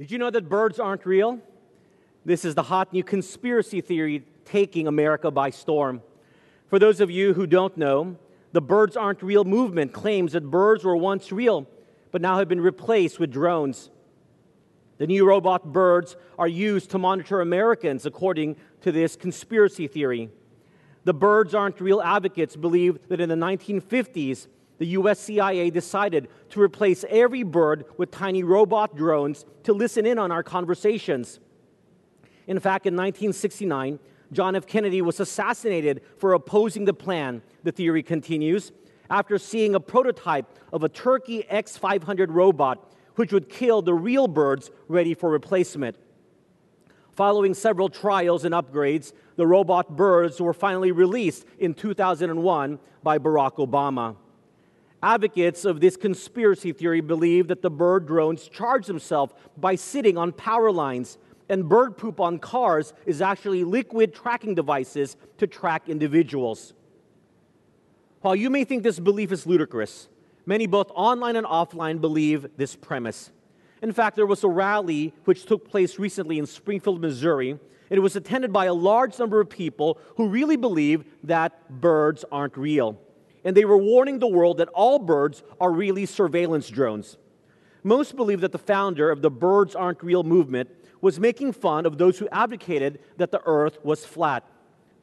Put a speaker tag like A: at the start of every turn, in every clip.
A: Did you know that birds aren't real? This is the hot new conspiracy theory taking America by storm. For those of you who don't know, the Birds Aren't Real movement claims that birds were once real, but now have been replaced with drones. The new robot birds are used to monitor Americans, according to this conspiracy theory. The Birds Aren't Real advocates believe that in the 1950s, the US CIA decided to replace every bird with tiny robot drones to listen in on our conversations. In fact, in 1969, John F. Kennedy was assassinated for opposing the plan, the theory continues, after seeing a prototype of a Turkey X 500 robot which would kill the real birds ready for replacement. Following several trials and upgrades, the robot birds were finally released in 2001 by Barack Obama. Advocates of this conspiracy theory believe that the bird drones charge themselves by sitting on power lines, and bird poop on cars is actually liquid tracking devices to track individuals. While you may think this belief is ludicrous, many both online and offline believe this premise. In fact, there was a rally which took place recently in Springfield, Missouri, and it was attended by a large number of people who really believe that birds aren't real and they were warning the world that all birds are really surveillance drones. Most believe that the founder of the Birds Aren't Real movement was making fun of those who advocated that the earth was flat.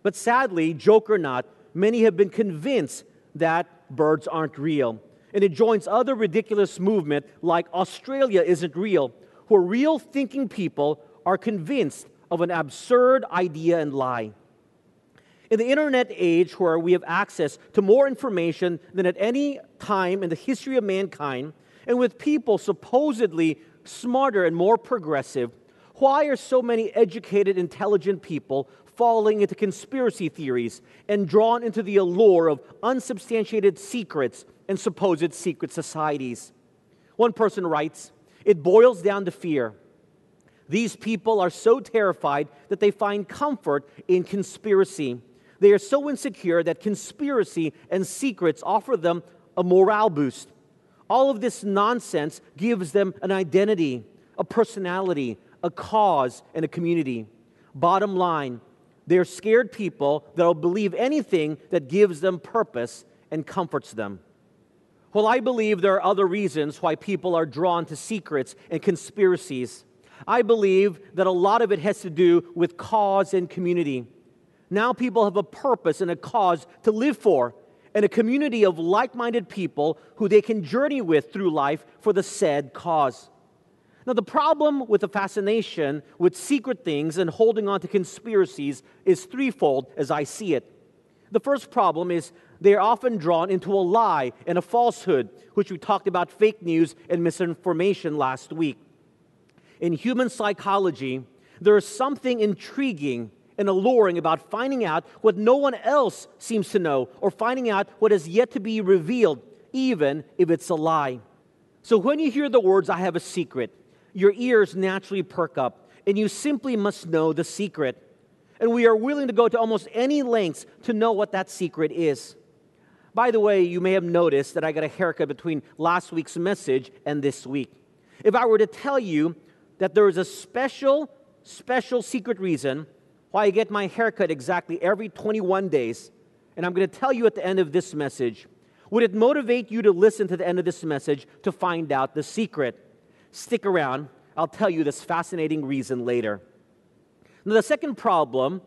A: But sadly, joke or not, many have been convinced that birds aren't real. And it joins other ridiculous movement like Australia isn't real, where real thinking people are convinced of an absurd idea and lie. In the internet age, where we have access to more information than at any time in the history of mankind, and with people supposedly smarter and more progressive, why are so many educated, intelligent people falling into conspiracy theories and drawn into the allure of unsubstantiated secrets and supposed secret societies? One person writes, It boils down to fear. These people are so terrified that they find comfort in conspiracy. They are so insecure that conspiracy and secrets offer them a morale boost. All of this nonsense gives them an identity, a personality, a cause, and a community. Bottom line, they're scared people that'll believe anything that gives them purpose and comforts them. Well, I believe there are other reasons why people are drawn to secrets and conspiracies. I believe that a lot of it has to do with cause and community. Now people have a purpose and a cause to live for, and a community of like minded people who they can journey with through life for the said cause. Now, the problem with the fascination with secret things and holding on to conspiracies is threefold as I see it. The first problem is they are often drawn into a lie and a falsehood, which we talked about fake news and misinformation last week. In human psychology, there is something intriguing and alluring about finding out what no one else seems to know or finding out what is yet to be revealed, even if it's a lie. So when you hear the words, I have a secret, your ears naturally perk up, and you simply must know the secret. And we are willing to go to almost any lengths to know what that secret is. By the way, you may have noticed that I got a haircut between last week's message and this week. If I were to tell you that there is a special, special secret reason why I get my haircut exactly every 21 days, and I'm going to tell you at the end of this message. Would it motivate you to listen to the end of this message to find out the secret? Stick around. I'll tell you this fascinating reason later. Now, the second problem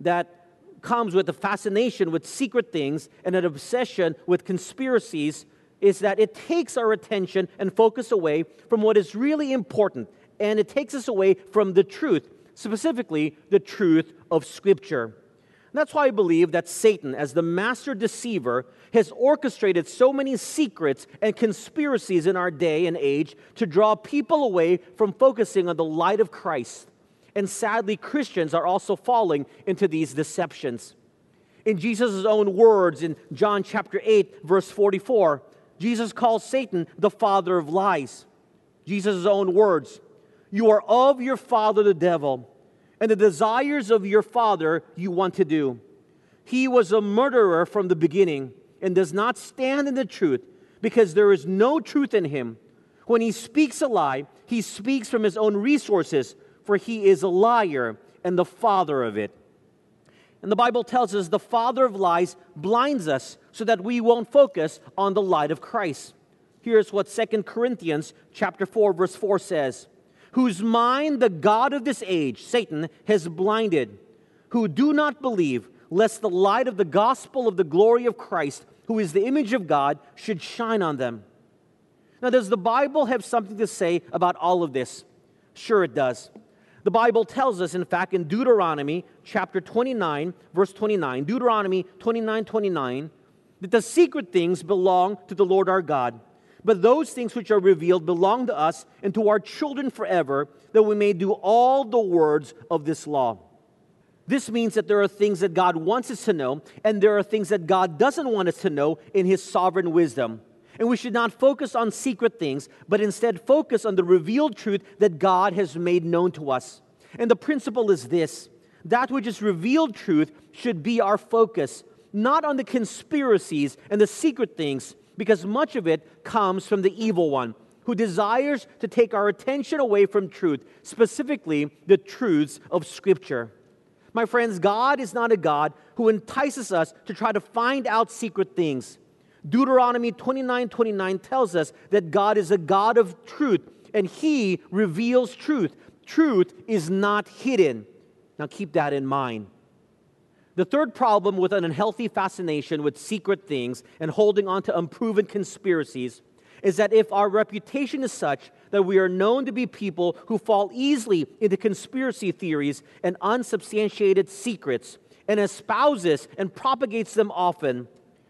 A: that comes with the fascination with secret things and an obsession with conspiracies is that it takes our attention and focus away from what is really important, and it takes us away from the truth specifically the truth of Scripture. And that's why I believe that Satan, as the master deceiver, has orchestrated so many secrets and conspiracies in our day and age to draw people away from focusing on the light of Christ. And sadly, Christians are also falling into these deceptions. In Jesus' own words in John chapter 8, verse 44, Jesus calls Satan the father of lies. Jesus' own words you are of your father, the devil, and the desires of your father you want to do. He was a murderer from the beginning and does not stand in the truth because there is no truth in him. When he speaks a lie, he speaks from his own resources, for he is a liar and the father of it. And the Bible tells us the father of lies blinds us so that we won't focus on the light of Christ. Here's what Second Corinthians chapter 4 verse 4 says, "Whose mind the god of this age, Satan, has blinded, who do not believe, lest the light of the gospel of the glory of Christ, who is the image of God, should shine on them." Now, does the Bible have something to say about all of this? Sure, it does. The Bible tells us, in fact, in Deuteronomy chapter 29, verse 29, Deuteronomy 29 29, that the secret things belong to the Lord our God. But those things which are revealed belong to us and to our children forever, that we may do all the words of this law. This means that there are things that God wants us to know, and there are things that God doesn't want us to know in His sovereign wisdom. And we should not focus on secret things, but instead focus on the revealed truth that God has made known to us. And the principle is this that which is revealed truth should be our focus, not on the conspiracies and the secret things, because much of it comes from the evil one who desires to take our attention away from truth, specifically the truths of Scripture. My friends, God is not a God who entices us to try to find out secret things. Deuteronomy 29 29 tells us that God is a God of truth and He reveals truth. Truth is not hidden. Now keep that in mind. The third problem with an unhealthy fascination with secret things and holding on to unproven conspiracies is that if our reputation is such that we are known to be people who fall easily into conspiracy theories and unsubstantiated secrets and espouses and propagates them often,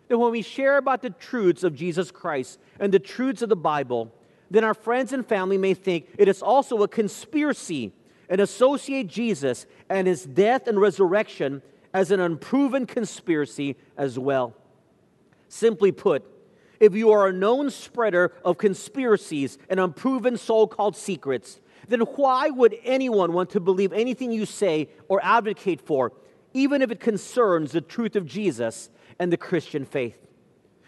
A: that when we share about the truths of Jesus Christ and the truths of the Bible, then our friends and family may think it is also a conspiracy and associate Jesus and his death and resurrection as an unproven conspiracy as well. Simply put, if you are a known spreader of conspiracies and unproven so called secrets, then why would anyone want to believe anything you say or advocate for, even if it concerns the truth of Jesus and the Christian faith.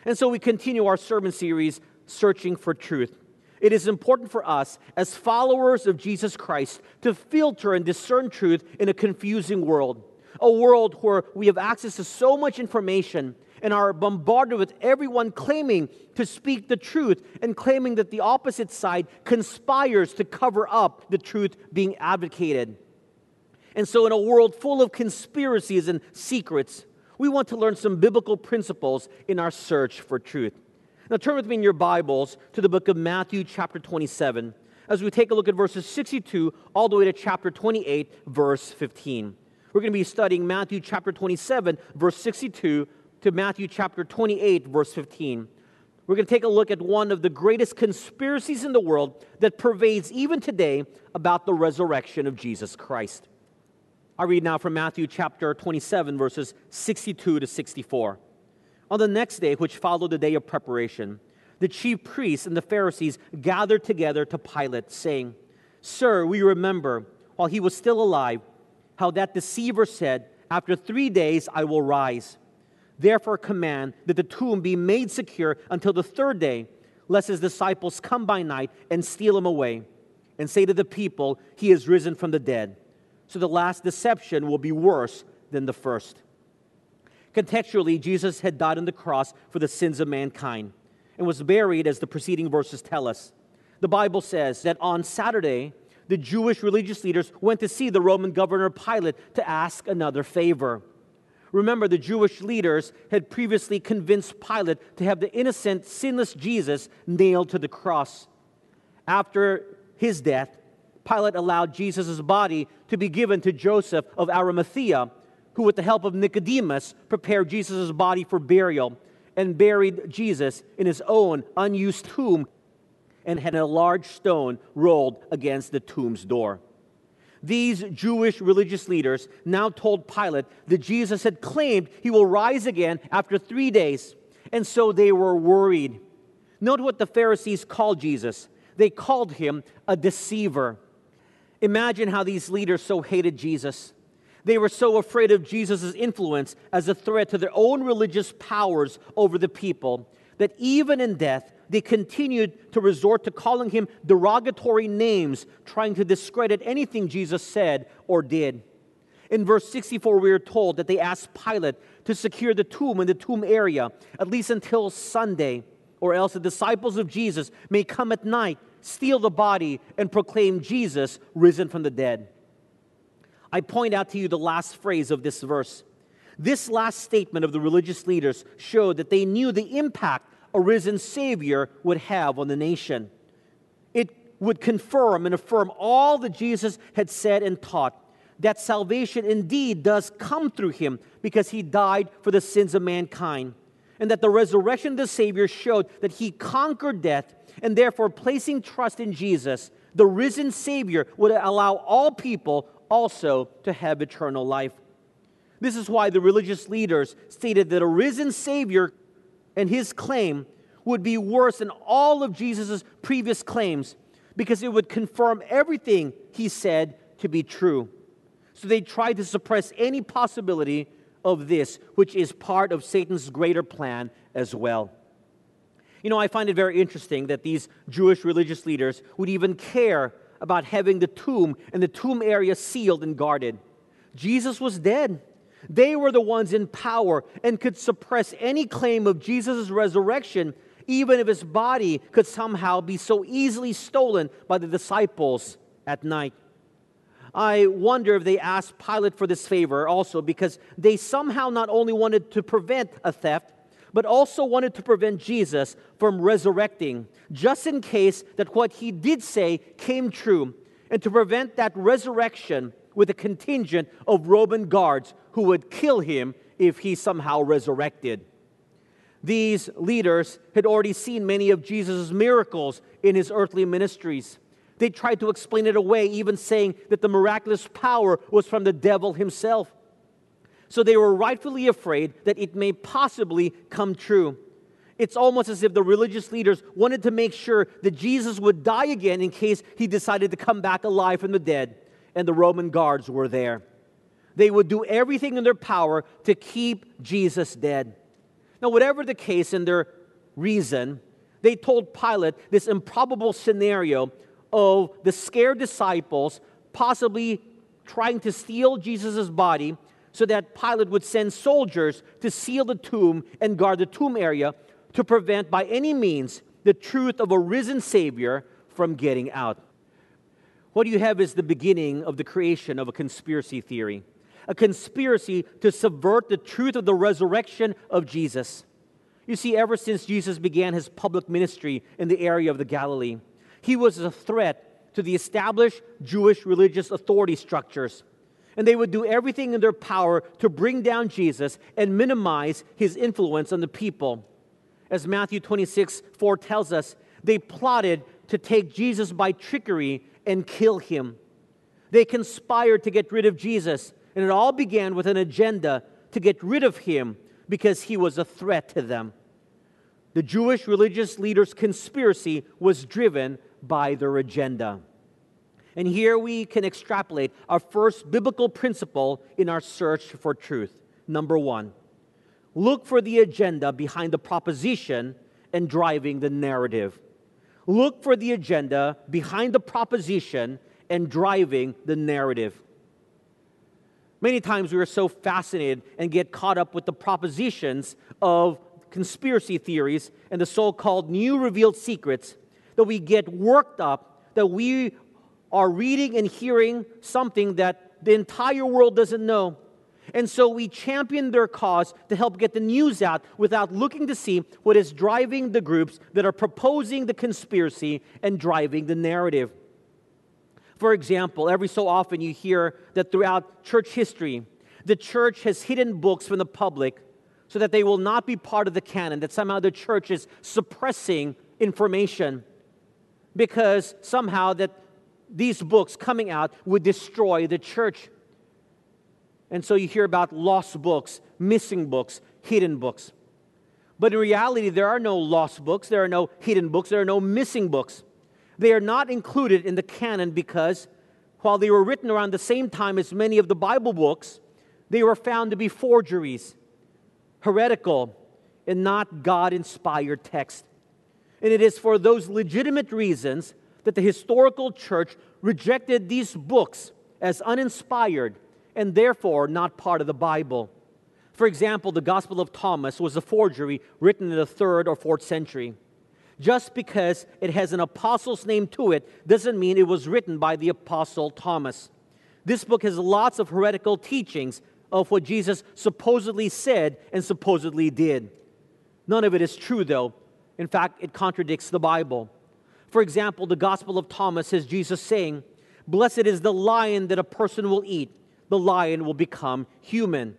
A: And so we continue our sermon series, Searching for Truth. It is important for us as followers of Jesus Christ to filter and discern truth in a confusing world, a world where we have access to so much information and are bombarded with everyone claiming to speak the truth and claiming that the opposite side conspires to cover up the truth being advocated. And so, in a world full of conspiracies and secrets, we want to learn some biblical principles in our search for truth. Now, turn with me in your Bibles to the book of Matthew, chapter 27, as we take a look at verses 62 all the way to chapter 28, verse 15. We're going to be studying Matthew, chapter 27, verse 62 to Matthew, chapter 28, verse 15. We're going to take a look at one of the greatest conspiracies in the world that pervades even today about the resurrection of Jesus Christ. I read now from Matthew chapter 27, verses 62 to 64. On the next day, which followed the day of preparation, the chief priests and the Pharisees gathered together to Pilate, saying, Sir, we remember, while he was still alive, how that deceiver said, After three days I will rise. Therefore, command that the tomb be made secure until the third day, lest his disciples come by night and steal him away, and say to the people, He is risen from the dead so the last deception will be worse than the first. Contextually, Jesus had died on the cross for the sins of mankind and was buried, as the preceding verses tell us. The Bible says that on Saturday, the Jewish religious leaders went to see the Roman governor Pilate to ask another favor. Remember, the Jewish leaders had previously convinced Pilate to have the innocent, sinless Jesus nailed to the cross. After his death, Pilate allowed Jesus' body to be given to Joseph of Arimathea, who, with the help of Nicodemus, prepared Jesus' body for burial and buried Jesus in his own unused tomb and had a large stone rolled against the tomb's door. These Jewish religious leaders now told Pilate that Jesus had claimed he will rise again after three days, and so they were worried. Note what the Pharisees called Jesus. They called him a deceiver. Imagine how these leaders so hated Jesus. They were so afraid of Jesus' influence as a threat to their own religious powers over the people that even in death, they continued to resort to calling him derogatory names, trying to discredit anything Jesus said or did. In verse 64, we are told that they asked Pilate to secure the tomb in the tomb area, at least until Sunday, or else the disciples of Jesus may come at night, steal the body, and proclaim Jesus risen from the dead. I point out to you the last phrase of this verse. This last statement of the religious leaders showed that they knew the impact a risen Savior would have on the nation. It would confirm and affirm all that Jesus had said and taught that salvation indeed does come through him because he died for the sins of mankind, and that the resurrection of the Savior showed that he conquered death, and therefore, placing trust in Jesus, the risen Savior would allow all people also to have eternal life. This is why the religious leaders stated that a risen Savior and his claim would be worse than all of Jesus' previous claims because it would confirm everything he said to be true. So they tried to suppress any possibility of this, which is part of Satan's greater plan as well. You know, I find it very interesting that these Jewish religious leaders would even care about having the tomb and the tomb area sealed and guarded. Jesus was dead. They were the ones in power and could suppress any claim of Jesus' resurrection, even if his body could somehow be so easily stolen by the disciples at night. I wonder if they asked Pilate for this favor also because they somehow not only wanted to prevent a theft, but also wanted to prevent Jesus from resurrecting, just in case that what he did say came true, and to prevent that resurrection with a contingent of Roman guards who would kill him if he somehow resurrected. These leaders had already seen many of Jesus' miracles in his earthly ministries. They tried to explain it away, even saying that the miraculous power was from the devil himself. So they were rightfully afraid that it may possibly come true. It's almost as if the religious leaders wanted to make sure that Jesus would die again in case he decided to come back alive from the dead, and the Roman guards were there. They would do everything in their power to keep Jesus dead. Now, whatever the case and their reason, they told Pilate this improbable scenario of the scared disciples possibly trying to steal Jesus' body so that Pilate would send soldiers to seal the tomb and guard the tomb area to prevent by any means the truth of a risen Savior from getting out. What you have is the beginning of the creation of a conspiracy theory, a conspiracy to subvert the truth of the resurrection of Jesus. You see, ever since Jesus began his public ministry in the area of the Galilee, he was a threat to the established Jewish religious authority structures. And they would do everything in their power to bring down Jesus and minimize his influence on the people. As Matthew 26 4 tells us, they plotted to take Jesus by trickery and kill him. They conspired to get rid of Jesus, and it all began with an agenda to get rid of him because he was a threat to them. The Jewish religious leaders' conspiracy was driven by their agenda. And here we can extrapolate our first biblical principle in our search for truth. Number one, look for the agenda behind the proposition and driving the narrative. Look for the agenda behind the proposition and driving the narrative. Many times we are so fascinated and get caught up with the propositions of conspiracy theories and the so called new revealed secrets that we get worked up, that we are reading and hearing something that the entire world doesn't know. And so we champion their cause to help get the news out without looking to see what is driving the groups that are proposing the conspiracy and driving the narrative. For example, every so often you hear that throughout church history, the church has hidden books from the public so that they will not be part of the canon, that somehow the church is suppressing information because somehow that these books coming out would destroy the church. And so you hear about lost books, missing books, hidden books. But in reality, there are no lost books, there are no hidden books, there are no missing books. They are not included in the canon because while they were written around the same time as many of the Bible books, they were found to be forgeries, heretical, and not God inspired text. And it is for those legitimate reasons that the historical church rejected these books as uninspired and therefore not part of the Bible. For example, the Gospel of Thomas was a forgery written in the third or fourth century. Just because it has an apostle's name to it doesn't mean it was written by the apostle Thomas. This book has lots of heretical teachings of what Jesus supposedly said and supposedly did. None of it is true, though. In fact, it contradicts the Bible. For example, the Gospel of Thomas has Jesus saying, Blessed is the lion that a person will eat, the lion will become human.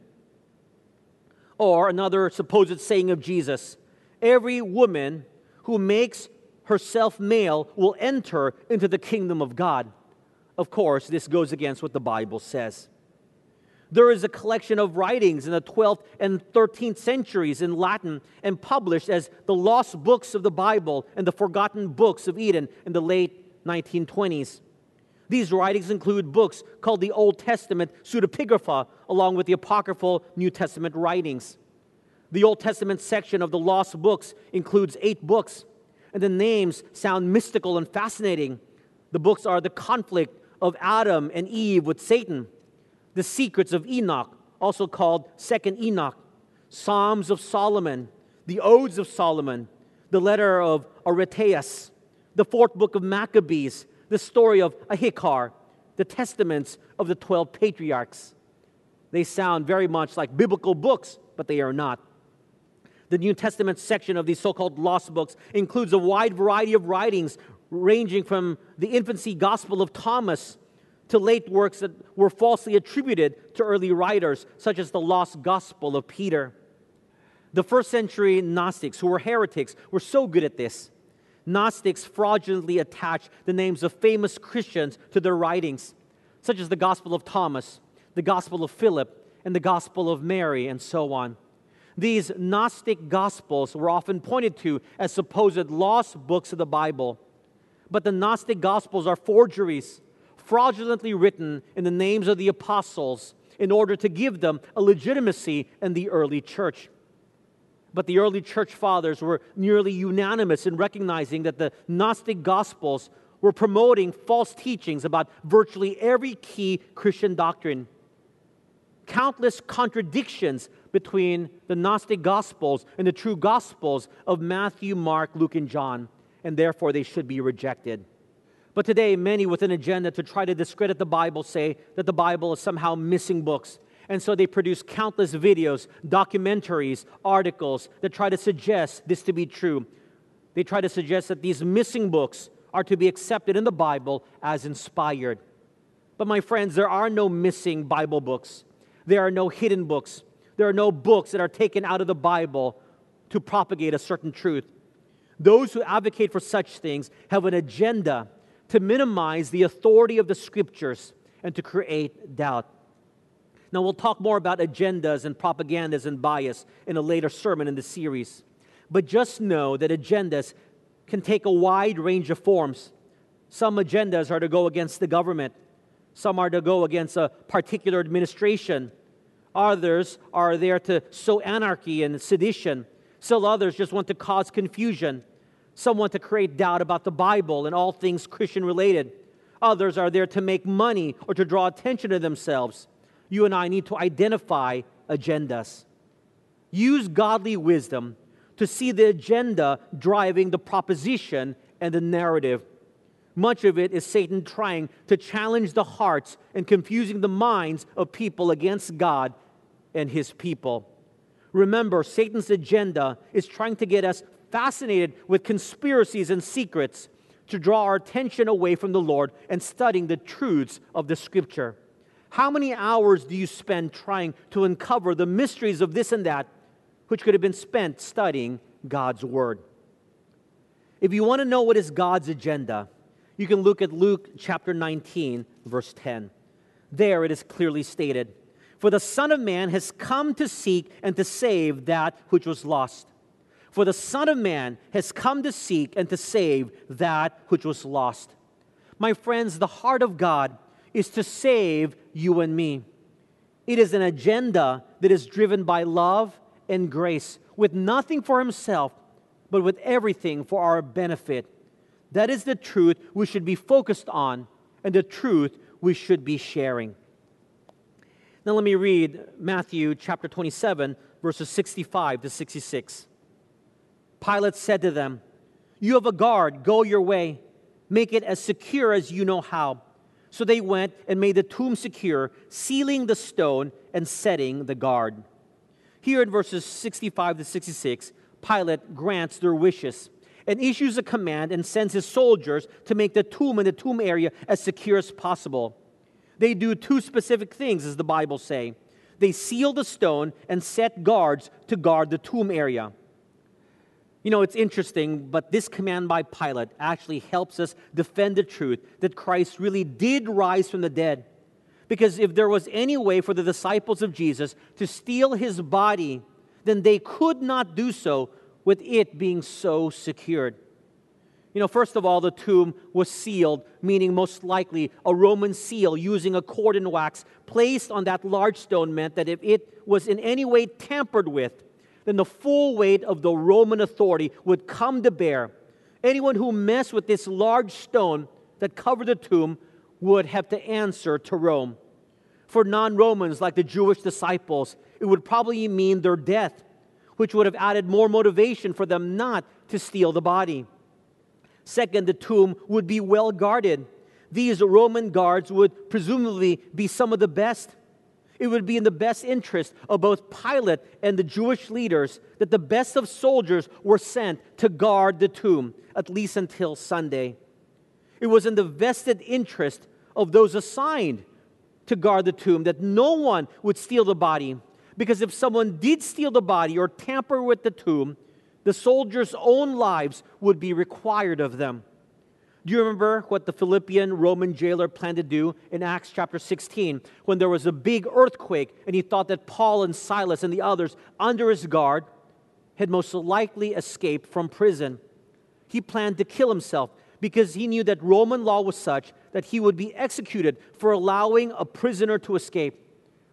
A: Or another supposed saying of Jesus, Every woman who makes herself male will enter into the kingdom of God. Of course, this goes against what the Bible says. There is a collection of writings in the 12th and 13th centuries in Latin and published as the lost books of the Bible and the forgotten books of Eden in the late 1920s. These writings include books called the Old Testament pseudepigrapha, along with the apocryphal New Testament writings. The Old Testament section of the lost books includes eight books, and the names sound mystical and fascinating. The books are the conflict of Adam and Eve with Satan the secrets of Enoch, also called Second Enoch, Psalms of Solomon, the Odes of Solomon, the letter of Aristeas, the fourth book of Maccabees, the story of Ahikar, the testaments of the 12 patriarchs. They sound very much like biblical books, but they are not. The New Testament section of these so called lost books includes a wide variety of writings ranging from the infancy gospel of Thomas to late works that were falsely attributed to early writers, such as the lost gospel of Peter. The first century Gnostics, who were heretics, were so good at this. Gnostics fraudulently attached the names of famous Christians to their writings, such as the Gospel of Thomas, the Gospel of Philip, and the Gospel of Mary, and so on. These Gnostic Gospels were often pointed to as supposed lost books of the Bible. But the Gnostic Gospels are forgeries fraudulently written in the names of the apostles in order to give them a legitimacy in the early church. But the early church fathers were nearly unanimous in recognizing that the Gnostic Gospels were promoting false teachings about virtually every key Christian doctrine. Countless contradictions between the Gnostic Gospels and the true Gospels of Matthew, Mark, Luke, and John, and therefore they should be rejected. But today, many with an agenda to try to discredit the Bible say that the Bible is somehow missing books. And so they produce countless videos, documentaries, articles that try to suggest this to be true. They try to suggest that these missing books are to be accepted in the Bible as inspired. But my friends, there are no missing Bible books. There are no hidden books. There are no books that are taken out of the Bible to propagate a certain truth. Those who advocate for such things have an agenda to minimize the authority of the scriptures and to create doubt. Now, we'll talk more about agendas and propagandas and bias in a later sermon in the series. But just know that agendas can take a wide range of forms. Some agendas are to go against the government, some are to go against a particular administration, others are there to sow anarchy and sedition, still others just want to cause confusion some want to create doubt about the Bible and all things Christian related. Others are there to make money or to draw attention to themselves. You and I need to identify agendas. Use godly wisdom to see the agenda driving the proposition and the narrative. Much of it is Satan trying to challenge the hearts and confusing the minds of people against God and his people. Remember, Satan's agenda is trying to get us fascinated with conspiracies and secrets to draw our attention away from the Lord and studying the truths of the Scripture. How many hours do you spend trying to uncover the mysteries of this and that, which could have been spent studying God's Word? If you want to know what is God's agenda, you can look at Luke chapter 19, verse 10. There it is clearly stated For the Son of Man has come to seek and to save that which was lost. For the Son of Man has come to seek and to save that which was lost. My friends, the heart of God is to save you and me. It is an agenda that is driven by love and grace, with nothing for himself, but with everything for our benefit. That is the truth we should be focused on and the truth we should be sharing. Now, let me read Matthew chapter 27, verses 65 to 66. Pilate said to them, You have a guard, go your way, make it as secure as you know how. So they went and made the tomb secure, sealing the stone and setting the guard. Here in verses 65 to 66, Pilate grants their wishes and issues a command and sends his soldiers to make the tomb and the tomb area as secure as possible. They do two specific things, as the Bible say. They seal the stone and set guards to guard the tomb area. You know, it's interesting, but this command by Pilate actually helps us defend the truth that Christ really did rise from the dead. Because if there was any way for the disciples of Jesus to steal his body, then they could not do so with it being so secured. You know, first of all, the tomb was sealed, meaning most likely a Roman seal using a cord and wax placed on that large stone meant that if it was in any way tampered with, then the full weight of the Roman authority would come to bear. Anyone who messed with this large stone that covered the tomb would have to answer to Rome. For non Romans, like the Jewish disciples, it would probably mean their death which would have added more motivation for them not to steal the body. Second, the tomb would be well guarded. These Roman guards would presumably be some of the best. It would be in the best interest of both Pilate and the Jewish leaders that the best of soldiers were sent to guard the tomb, at least until Sunday. It was in the vested interest of those assigned to guard the tomb that no one would steal the body because if someone did steal the body or tamper with the tomb, the soldiers' own lives would be required of them. Do you remember what the Philippian Roman jailer planned to do in Acts chapter 16 when there was a big earthquake and he thought that Paul and Silas and the others under his guard had most likely escaped from prison? He planned to kill himself because he knew that Roman law was such that he would be executed for allowing a prisoner to escape.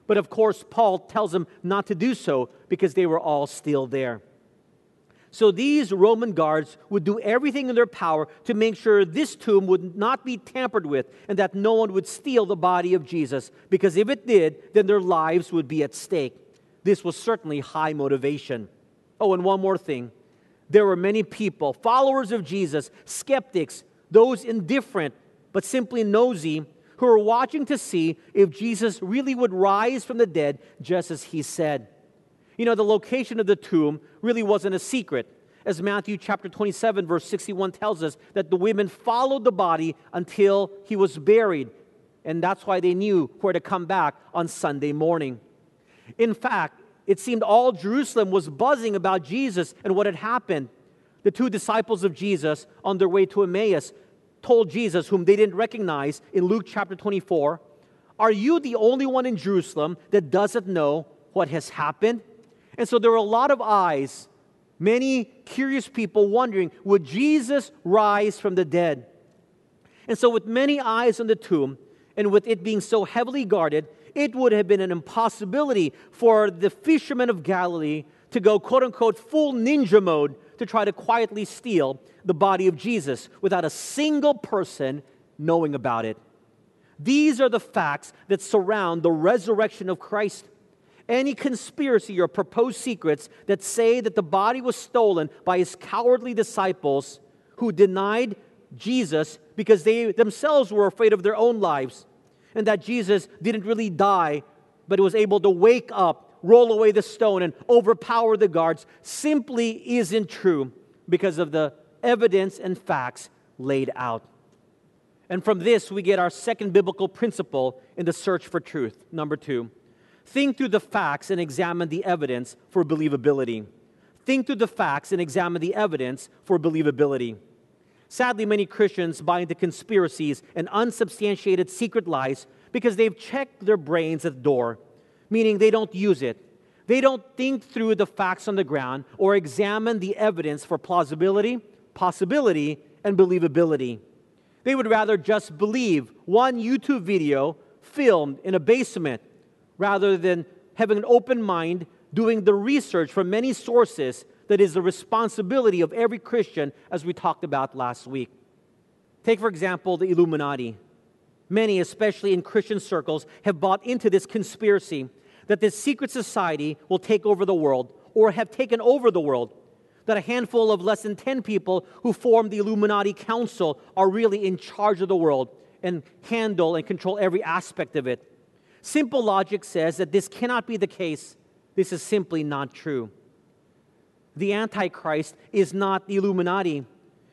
A: But of course, Paul tells him not to do so because they were all still there. So these Roman guards would do everything in their power to make sure this tomb would not be tampered with and that no one would steal the body of Jesus, because if it did, then their lives would be at stake. This was certainly high motivation. Oh, and one more thing. There were many people, followers of Jesus, skeptics, those indifferent, but simply nosy, who were watching to see if Jesus really would rise from the dead, just as he said. You know, the location of the tomb really wasn't a secret, as Matthew chapter 27, verse 61 tells us that the women followed the body until he was buried, and that's why they knew where to come back on Sunday morning. In fact, it seemed all Jerusalem was buzzing about Jesus and what had happened. The two disciples of Jesus on their way to Emmaus told Jesus, whom they didn't recognize in Luke chapter 24, Are you the only one in Jerusalem that doesn't know what has happened? And so there were a lot of eyes, many curious people wondering, Would Jesus rise from the dead? And so, with many eyes on the tomb, and with it being so heavily guarded, it would have been an impossibility for the fishermen of Galilee to go, quote unquote, full ninja mode to try to quietly steal the body of Jesus without a single person knowing about it. These are the facts that surround the resurrection of Christ. Any conspiracy or proposed secrets that say that the body was stolen by his cowardly disciples who denied Jesus because they themselves were afraid of their own lives and that Jesus didn't really die but was able to wake up roll away the stone and overpower the guards simply isn't true because of the evidence and facts laid out. And from this, we get our second biblical principle in the search for truth. Number two, think through the facts and examine the evidence for believability. Think through the facts and examine the evidence for believability. Sadly, many Christians buy into conspiracies and unsubstantiated secret lies because they've checked their brains at the door meaning they don't use it. They don't think through the facts on the ground or examine the evidence for plausibility, possibility, and believability. They would rather just believe one YouTube video filmed in a basement rather than having an open mind, doing the research from many sources that is the responsibility of every Christian, as we talked about last week. Take, for example, the Illuminati. Many, especially in Christian circles, have bought into this conspiracy that this secret society will take over the world or have taken over the world. That a handful of less than 10 people who form the Illuminati Council are really in charge of the world and handle and control every aspect of it. Simple logic says that this cannot be the case. This is simply not true. The Antichrist is not the Illuminati.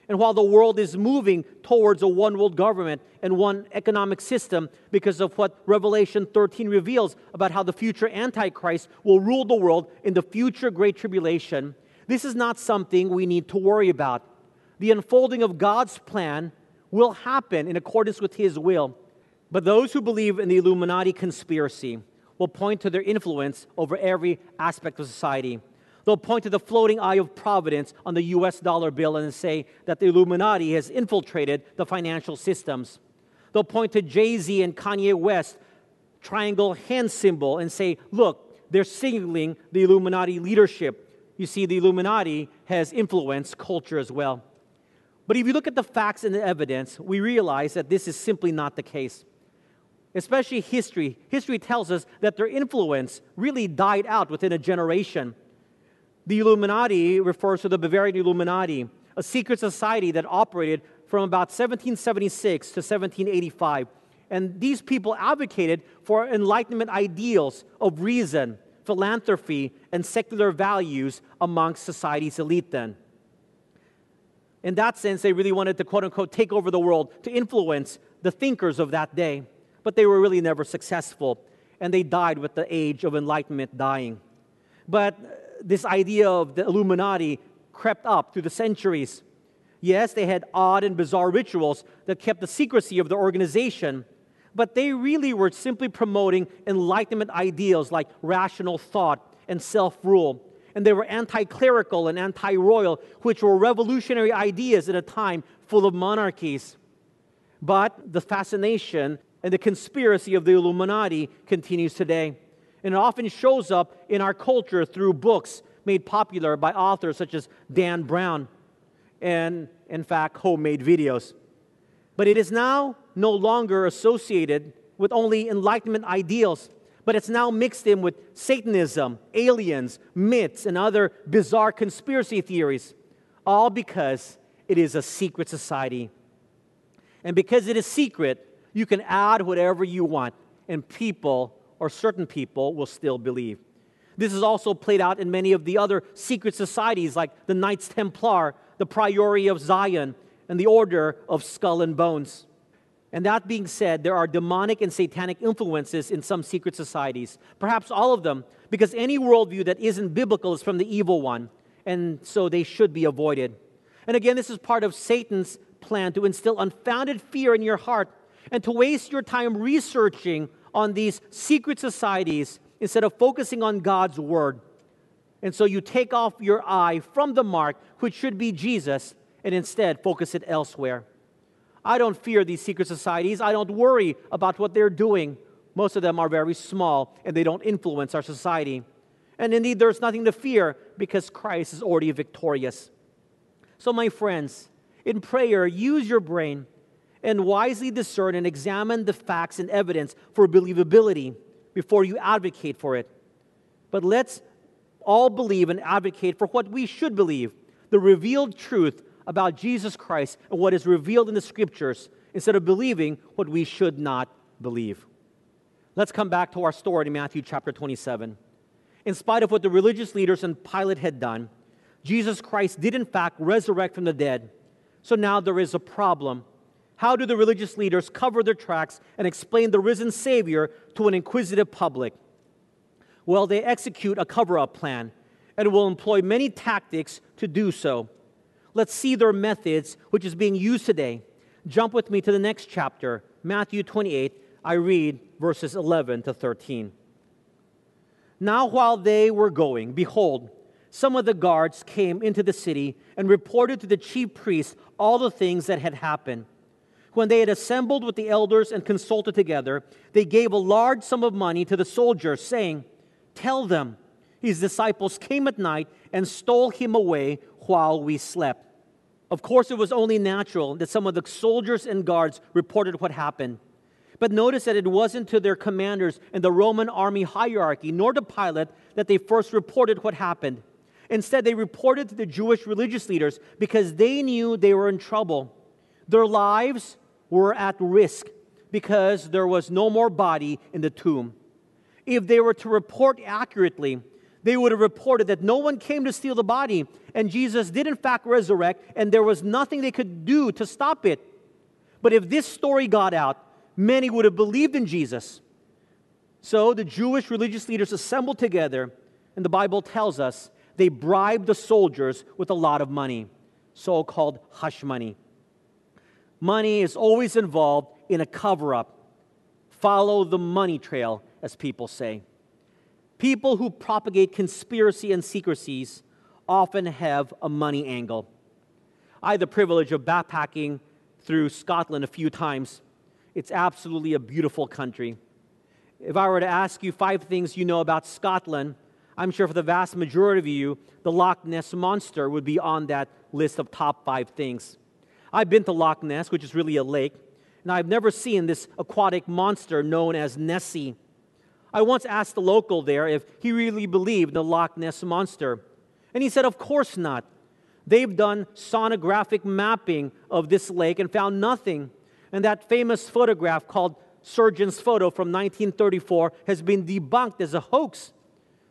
A: And while the world is moving towards a one world government and one economic system because of what Revelation 13 reveals about how the future Antichrist will rule the world in the future Great Tribulation, this is not something we need to worry about. The unfolding of God's plan will happen in accordance with His will. But those who believe in the Illuminati conspiracy will point to their influence over every aspect of society. They'll point to the floating eye of providence on the US dollar bill and say that the Illuminati has infiltrated the financial systems. They'll point to Jay Z and Kanye West triangle hand symbol and say, look, they're signaling the Illuminati leadership. You see, the Illuminati has influenced culture as well. But if you look at the facts and the evidence, we realize that this is simply not the case. Especially history. History tells us that their influence really died out within a generation. The Illuminati refers to the Bavarian Illuminati, a secret society that operated from about 1776 to 1785. And these people advocated for Enlightenment ideals of reason, philanthropy, and secular values amongst society's elite then. In that sense, they really wanted to quote unquote take over the world to influence the thinkers of that day. But they were really never successful, and they died with the age of enlightenment dying. But uh, this idea of the Illuminati crept up through the centuries. Yes, they had odd and bizarre rituals that kept the secrecy of the organization, but they really were simply promoting Enlightenment ideals like rational thought and self rule. And they were anti clerical and anti royal, which were revolutionary ideas at a time full of monarchies. But the fascination and the conspiracy of the Illuminati continues today. And it often shows up in our culture through books made popular by authors such as Dan Brown and, in fact, homemade videos. But it is now no longer associated with only Enlightenment ideals, but it's now mixed in with Satanism, aliens, myths, and other bizarre conspiracy theories, all because it is a secret society. And because it is secret, you can add whatever you want, and people or certain people will still believe. This is also played out in many of the other secret societies like the Knights Templar, the Priory of Zion, and the Order of Skull and Bones. And that being said, there are demonic and satanic influences in some secret societies, perhaps all of them, because any worldview that isn't biblical is from the evil one, and so they should be avoided. And again, this is part of Satan's plan to instill unfounded fear in your heart and to waste your time researching on these secret societies instead of focusing on God's word. And so you take off your eye from the mark, which should be Jesus, and instead focus it elsewhere. I don't fear these secret societies. I don't worry about what they're doing. Most of them are very small and they don't influence our society. And indeed, there's nothing to fear because Christ is already victorious. So, my friends, in prayer, use your brain and wisely discern and examine the facts and evidence for believability before you advocate for it. But let's all believe and advocate for what we should believe the revealed truth about Jesus Christ and what is revealed in the scriptures instead of believing what we should not believe. Let's come back to our story in Matthew chapter 27. In spite of what the religious leaders and Pilate had done, Jesus Christ did in fact resurrect from the dead. So now there is a problem how do the religious leaders cover their tracks and explain the risen Savior to an inquisitive public? Well, they execute a cover up plan and will employ many tactics to do so. Let's see their methods, which is being used today. Jump with me to the next chapter, Matthew 28. I read verses 11 to 13. Now, while they were going, behold, some of the guards came into the city and reported to the chief priests all the things that had happened. When they had assembled with the elders and consulted together, they gave a large sum of money to the soldiers, saying, Tell them, His disciples came at night and stole him away while we slept. Of course, it was only natural that some of the soldiers and guards reported what happened. But notice that it wasn't to their commanders in the Roman army hierarchy, nor to Pilate, that they first reported what happened. Instead, they reported to the Jewish religious leaders because they knew they were in trouble. Their lives were at risk because there was no more body in the tomb. If they were to report accurately, they would have reported that no one came to steal the body, and Jesus did in fact resurrect, and there was nothing they could do to stop it. But if this story got out, many would have believed in Jesus. So the Jewish religious leaders assembled together, and the Bible tells us they bribed the soldiers with a lot of money, so called hush money. Money is always involved in a cover up. Follow the money trail, as people say. People who propagate conspiracy and secrecies often have a money angle. I had the privilege of backpacking through Scotland a few times. It's absolutely a beautiful country. If I were to ask you five things you know about Scotland, I'm sure for the vast majority of you, the Loch Ness Monster would be on that list of top five things. I've been to Loch Ness, which is really a lake, and I've never seen this aquatic monster known as Nessie. I once asked the local there if he really believed the Loch Ness Monster. And he said, Of course not. They've done sonographic mapping of this lake and found nothing. And that famous photograph called Surgeon's Photo from 1934 has been debunked as a hoax.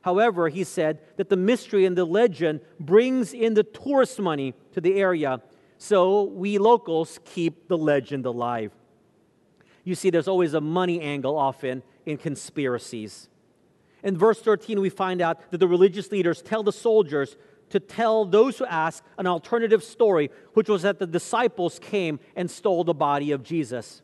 A: However, he said that the mystery and the legend brings in the tourist money to the area, so we locals keep the legend alive. You see, there's always a money angle often in conspiracies. In verse 13, we find out that the religious leaders tell the soldiers to tell those who ask an alternative story, which was that the disciples came and stole the body of Jesus.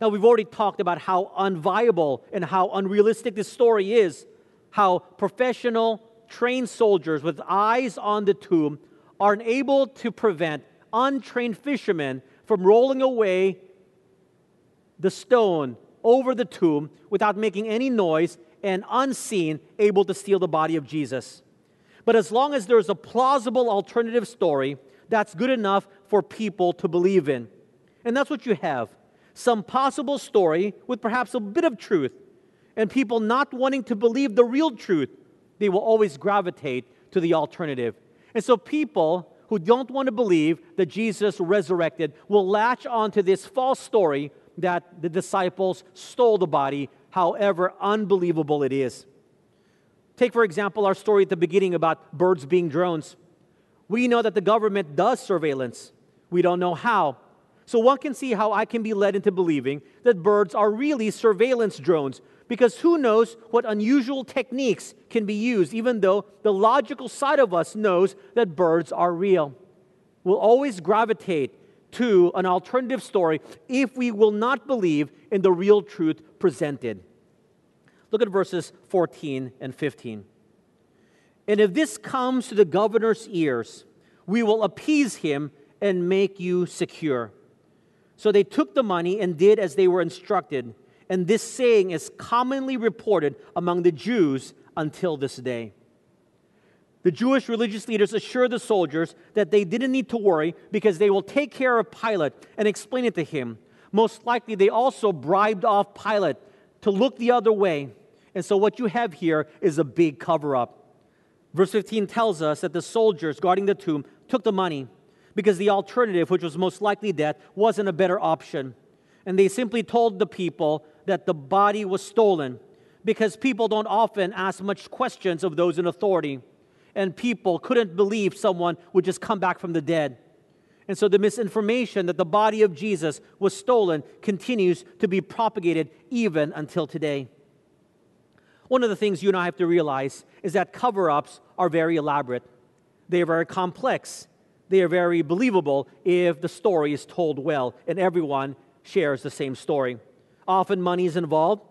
A: Now, we've already talked about how unviable and how unrealistic this story is, how professional, trained soldiers with eyes on the tomb are unable to prevent untrained fishermen from rolling away the stone over the tomb without making any noise and unseen, able to steal the body of Jesus. But as long as there's a plausible alternative story, that's good enough for people to believe in. And that's what you have some possible story with perhaps a bit of truth, and people not wanting to believe the real truth, they will always gravitate to the alternative. And so people who don't want to believe that Jesus resurrected will latch onto this false story that the disciples stole the body, however unbelievable it is. Take, for example, our story at the beginning about birds being drones. We know that the government does surveillance. We don't know how. So one can see how I can be led into believing that birds are really surveillance drones because who knows what unusual techniques can be used, even though the logical side of us knows that birds are real. We'll always gravitate to an alternative story if we will not believe in the real truth presented. Look at verses 14 and 15. And if this comes to the governor's ears, we will appease him and make you secure. So they took the money and did as they were instructed. And this saying is commonly reported among the Jews until this day. The Jewish religious leaders assure the soldiers that they didn't need to worry because they will take care of Pilate and explain it to him. Most likely, they also bribed off Pilate to look the other way. And so, what you have here is a big cover up. Verse 15 tells us that the soldiers guarding the tomb took the money because the alternative, which was most likely death, wasn't a better option. And they simply told the people that the body was stolen because people don't often ask much questions of those in authority and people couldn't believe someone would just come back from the dead. And so the misinformation that the body of Jesus was stolen continues to be propagated even until today. One of the things you and I have to realize is that cover ups are very elaborate, they are very complex, they are very believable if the story is told well and everyone shares the same story. Often money is involved,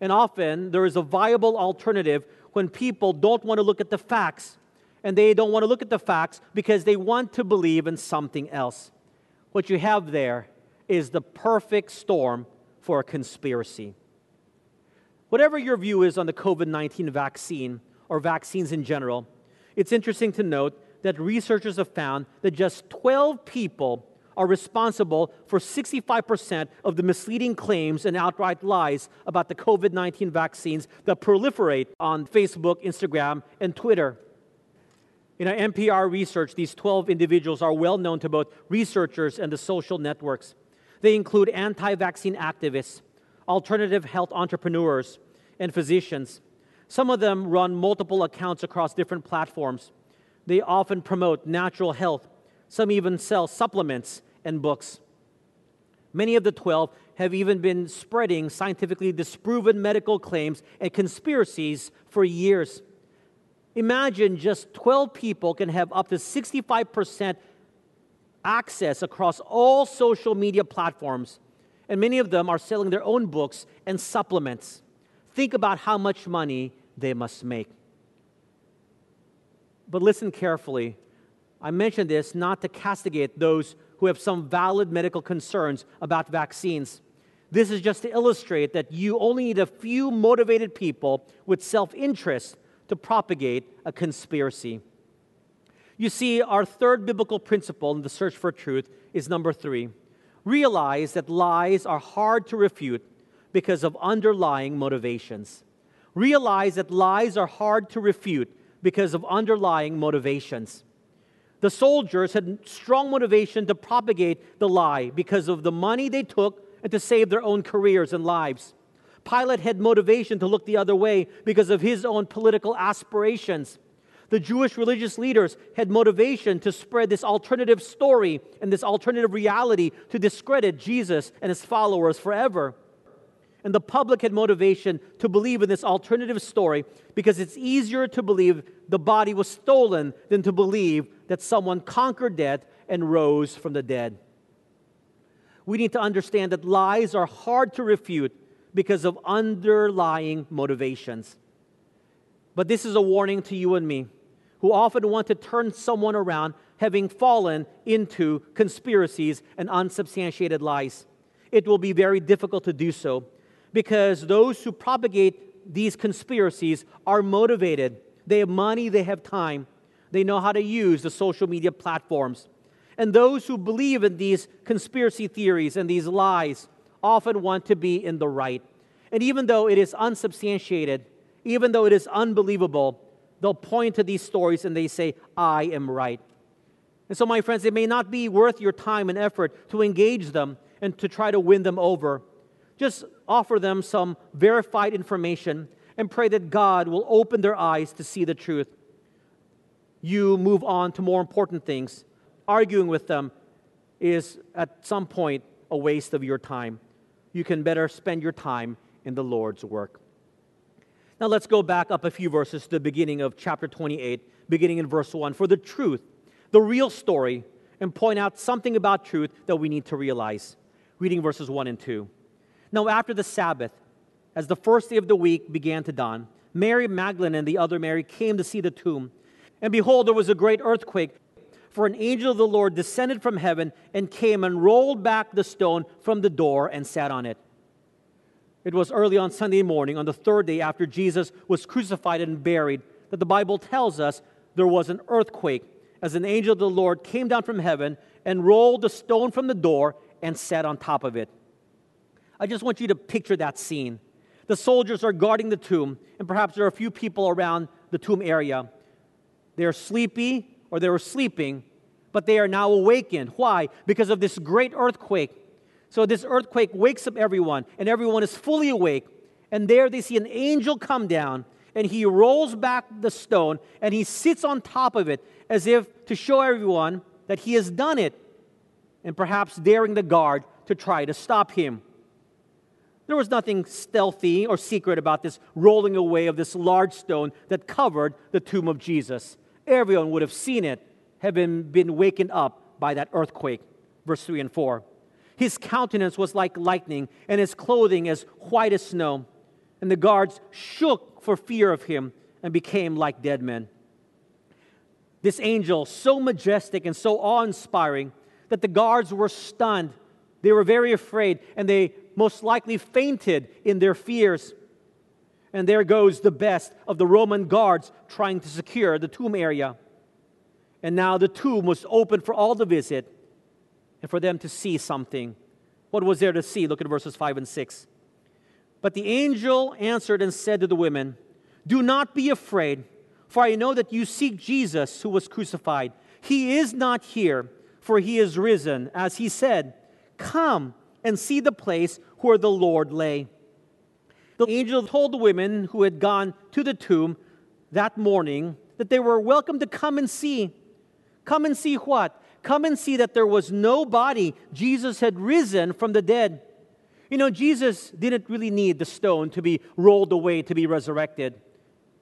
A: and often there is a viable alternative when people don't want to look at the facts and they don't want to look at the facts because they want to believe in something else. What you have there is the perfect storm for a conspiracy. Whatever your view is on the COVID 19 vaccine, or vaccines in general, it's interesting to note that researchers have found that just 12 people are responsible for 65% of the misleading claims and outright lies about the COVID 19 vaccines that proliferate on Facebook, Instagram, and Twitter. In our NPR research, these 12 individuals are well known to both researchers and the social networks. They include anti vaccine activists, alternative health entrepreneurs, and physicians. Some of them run multiple accounts across different platforms. They often promote natural health. Some even sell supplements and books. Many of the 12 have even been spreading scientifically disproven medical claims and conspiracies for years. Imagine just 12 people can have up to 65% access across all social media platforms, and many of them are selling their own books and supplements. Think about how much money they must make. But listen carefully. I mention this not to castigate those who have some valid medical concerns about vaccines. This is just to illustrate that you only need a few motivated people with self interest to propagate a conspiracy. You see, our third biblical principle in the search for truth is number three realize that lies are hard to refute because of underlying motivations. Realize that lies are hard to refute because of underlying motivations. The soldiers had strong motivation to propagate the lie because of the money they took and to save their own careers and lives. Pilate had motivation to look the other way because of his own political aspirations. The Jewish religious leaders had motivation to spread this alternative story and this alternative reality to discredit Jesus and his followers forever. And the public had motivation to believe in this alternative story because it's easier to believe the body was stolen than to believe that someone conquered death and rose from the dead. We need to understand that lies are hard to refute because of underlying motivations. But this is a warning to you and me who often want to turn someone around having fallen into conspiracies and unsubstantiated lies. It will be very difficult to do so because those who propagate these conspiracies are motivated. They have money, they have time, they know how to use the social media platforms. And those who believe in these conspiracy theories and these lies often want to be in the right. And even though it is unsubstantiated, even though it is unbelievable, they'll point to these stories and they say, I am right. And so, my friends, it may not be worth your time and effort to engage them and to try to win them over. Just offer them some verified information and pray that God will open their eyes to see the truth. You move on to more important things. Arguing with them is at some point a waste of your time you can better spend your time in the Lord's work. Now let's go back up a few verses to the beginning of chapter 28, beginning in verse 1, for the truth, the real story, and point out something about truth that we need to realize. Reading verses 1 and 2. Now, after the Sabbath, as the first day of the week began to dawn, Mary Magdalene and the other Mary came to see the tomb. And behold, there was a great earthquake for an angel of the Lord descended from heaven and came and rolled back the stone from the door and sat on it. It was early on Sunday morning, on the third day after Jesus was crucified and buried, that the Bible tells us there was an earthquake as an angel of the Lord came down from heaven and rolled the stone from the door and sat on top of it. I just want you to picture that scene. The soldiers are guarding the tomb, and perhaps there are a few people around the tomb area. They're sleepy, or they were sleeping, but they are now awakened. Why? Because of this great earthquake. So this earthquake wakes up everyone, and everyone is fully awake. And there they see an angel come down, and he rolls back the stone, and he sits on top of it as if to show everyone that he has done it, and perhaps daring the guard to try to stop him. There was nothing stealthy or secret about this rolling away of this large stone that covered the tomb of Jesus everyone would have seen it, having been wakened up by that earthquake. Verse 3 and 4. His countenance was like lightning, and his clothing as white as snow. And the guards shook for fear of him and became like dead men. This angel, so majestic and so awe inspiring, that the guards were stunned. They were very afraid, and they most likely fainted in their fears. And there goes the best of the Roman guards trying to secure the tomb area. And now the tomb was open for all to visit and for them to see something. What was there to see? Look at verses 5 and 6. But the angel answered and said to the women, Do not be afraid, for I know that you seek Jesus who was crucified. He is not here, for he is risen, as he said. Come and see the place where the Lord lay. The angel told the women who had gone to the tomb that morning that they were welcome to come and see. Come and see what? Come and see that there was no body. Jesus had risen from the dead. You know, Jesus didn't really need the stone to be rolled away to be resurrected,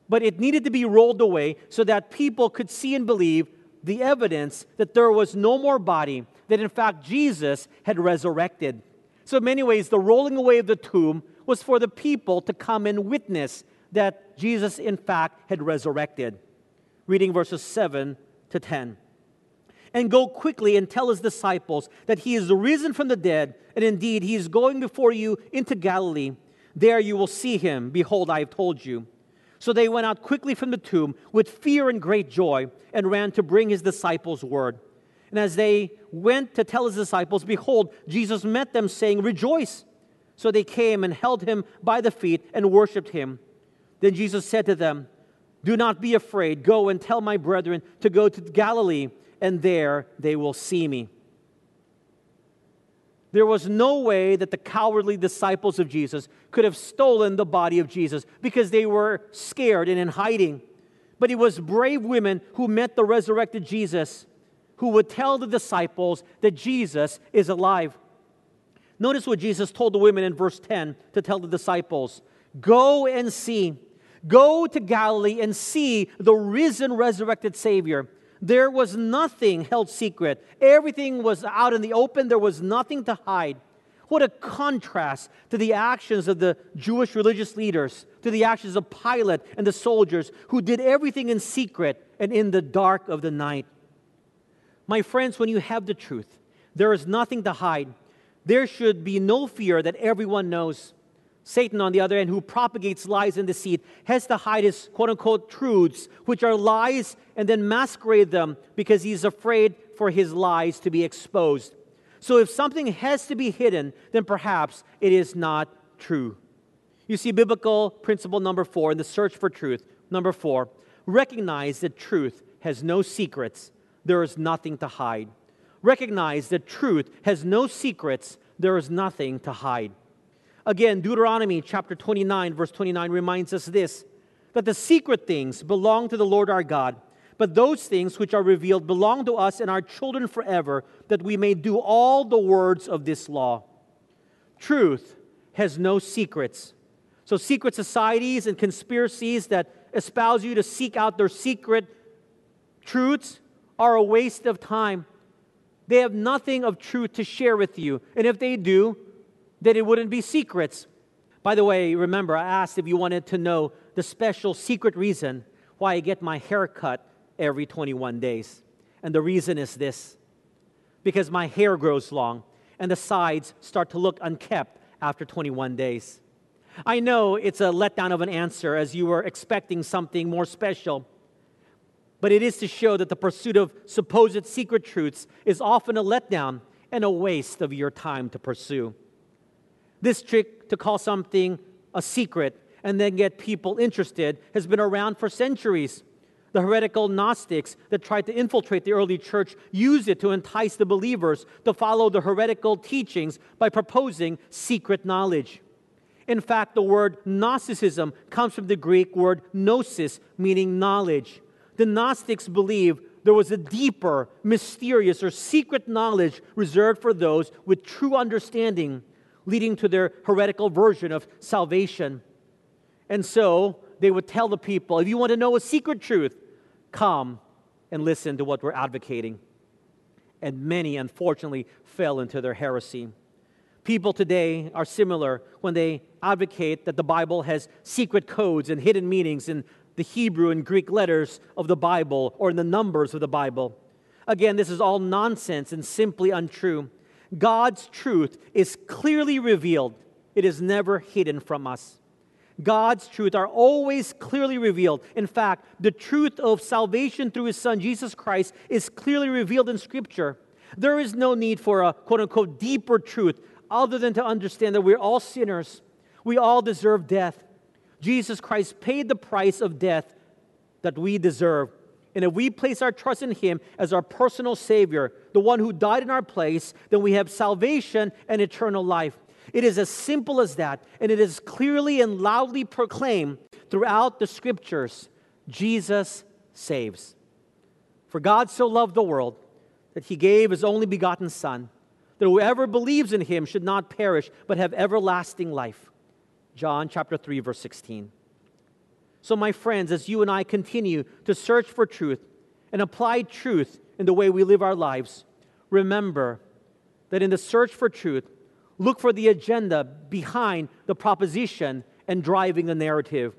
A: but it needed to be rolled away so that people could see and believe the evidence that there was no more body, that in fact Jesus had resurrected. So, in many ways, the rolling away of the tomb was for the people to come and witness that Jesus, in fact, had resurrected. Reading verses 7 to 10. And go quickly and tell his disciples that he is risen from the dead, and indeed he is going before you into Galilee. There you will see him. Behold, I have told you. So they went out quickly from the tomb with fear and great joy and ran to bring his disciples word. And as they went to tell his disciples, behold, Jesus met them, saying, Rejoice. So they came and held him by the feet and worshiped him. Then Jesus said to them, Do not be afraid. Go and tell my brethren to go to Galilee, and there they will see me. There was no way that the cowardly disciples of Jesus could have stolen the body of Jesus because they were scared and in hiding. But it was brave women who met the resurrected Jesus who would tell the disciples that Jesus is alive. Notice what Jesus told the women in verse 10 to tell the disciples Go and see. Go to Galilee and see the risen, resurrected Savior. There was nothing held secret. Everything was out in the open. There was nothing to hide. What a contrast to the actions of the Jewish religious leaders, to the actions of Pilate and the soldiers who did everything in secret and in the dark of the night. My friends, when you have the truth, there is nothing to hide there should be no fear that everyone knows. Satan, on the other hand, who propagates lies and deceit, has to hide his quote unquote truths, which are lies, and then masquerade them because he's afraid for his lies to be exposed. So if something has to be hidden, then perhaps it is not true. You see, biblical principle number four in the search for truth, number four, recognize that truth has no secrets, there is nothing to hide recognize that truth has no secrets, there is nothing to hide. Again, Deuteronomy chapter 29, verse 29 reminds us this that the secret things belong to the Lord our God, but those things which are revealed belong to us and our children forever, that we may do all the words of this law. Truth has no secrets. So, secret societies and conspiracies that espouse you to seek out their secret truths are a waste of time. They have nothing of truth to share with you. And if they do, then it wouldn't be secrets. By the way, remember, I asked if you wanted to know the special secret reason why I get my hair cut every 21 days. And the reason is this because my hair grows long and the sides start to look unkept after 21 days. I know it's a letdown of an answer as you were expecting something more special but it is to show that the pursuit of supposed secret truths is often a letdown and a waste of your time to pursue. This trick to call something a secret and then get people interested has been around for centuries. The heretical Gnostics that tried to infiltrate the early church used it to entice the believers to follow the heretical teachings by proposing secret knowledge. In fact, the word Gnosticism comes from the Greek word gnosis, meaning knowledge the Gnostics believe there was a deeper, mysterious, or secret knowledge reserved for those with true understanding, leading to their heretical version of salvation. And so they would tell the people if you want to know a secret truth, come and listen to what we're advocating. And many, unfortunately, fell into their heresy. People today are similar when they advocate that the Bible has secret codes and hidden meanings and the Hebrew and Greek letters of the Bible or in the numbers of the Bible. Again, this is all nonsense and simply untrue. God's truth is clearly revealed, it is never hidden from us. God's truth are always clearly revealed. In fact, the truth of salvation through his son Jesus Christ is clearly revealed in Scripture. There is no need for a quote unquote deeper truth other than to understand that we're all sinners. We all deserve death. Jesus Christ paid the price of death that we deserve. And if we place our trust in Him as our personal Savior, the one who died in our place, then we have salvation and eternal life. It is as simple as that, and it is clearly and loudly proclaimed throughout the Scriptures Jesus saves. For God so loved the world that He gave His only begotten Son, that whoever believes in Him should not perish, but have everlasting life. John chapter 3, verse 16. So, my friends, as you and I continue to search for truth and apply truth in the way we live our lives, remember that in the search for truth, look for the agenda behind the proposition and driving the narrative.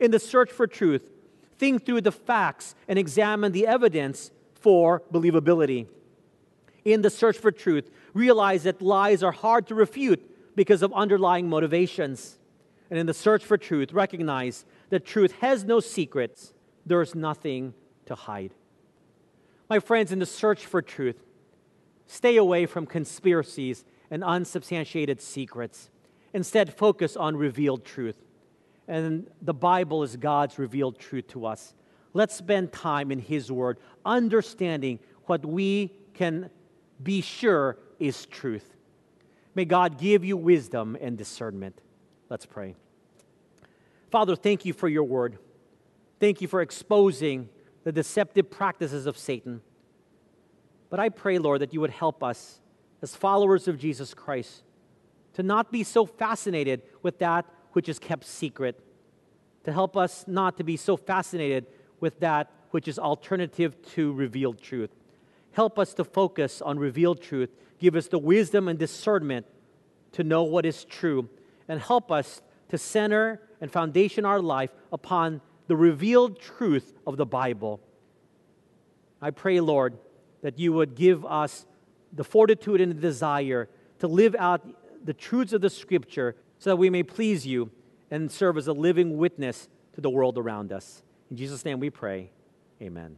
A: In the search for truth, think through the facts and examine the evidence for believability. In the search for truth, realize that lies are hard to refute because of underlying motivations. And in the search for truth, recognize that truth has no secrets, there's nothing to hide. My friends, in the search for truth, stay away from conspiracies and unsubstantiated secrets. Instead, focus on revealed truth. And the Bible is God's revealed truth to us. Let's spend time in His Word, understanding what we can be sure is truth. May God give you wisdom and discernment. Let's pray. Father, thank you for your word. Thank you for exposing the deceptive practices of Satan. But I pray, Lord, that you would help us as followers of Jesus Christ to not be so fascinated with that which is kept secret, to help us not to be so fascinated with that which is alternative to revealed truth. Help us to focus on revealed truth. Give us the wisdom and discernment to know what is true, and help us to center and foundation our life upon the revealed truth of the Bible. I pray, Lord, that you would give us the fortitude and the desire to live out the truths of the Scripture so that we may please you and serve as a living witness to the world around us. In Jesus' name we pray. Amen.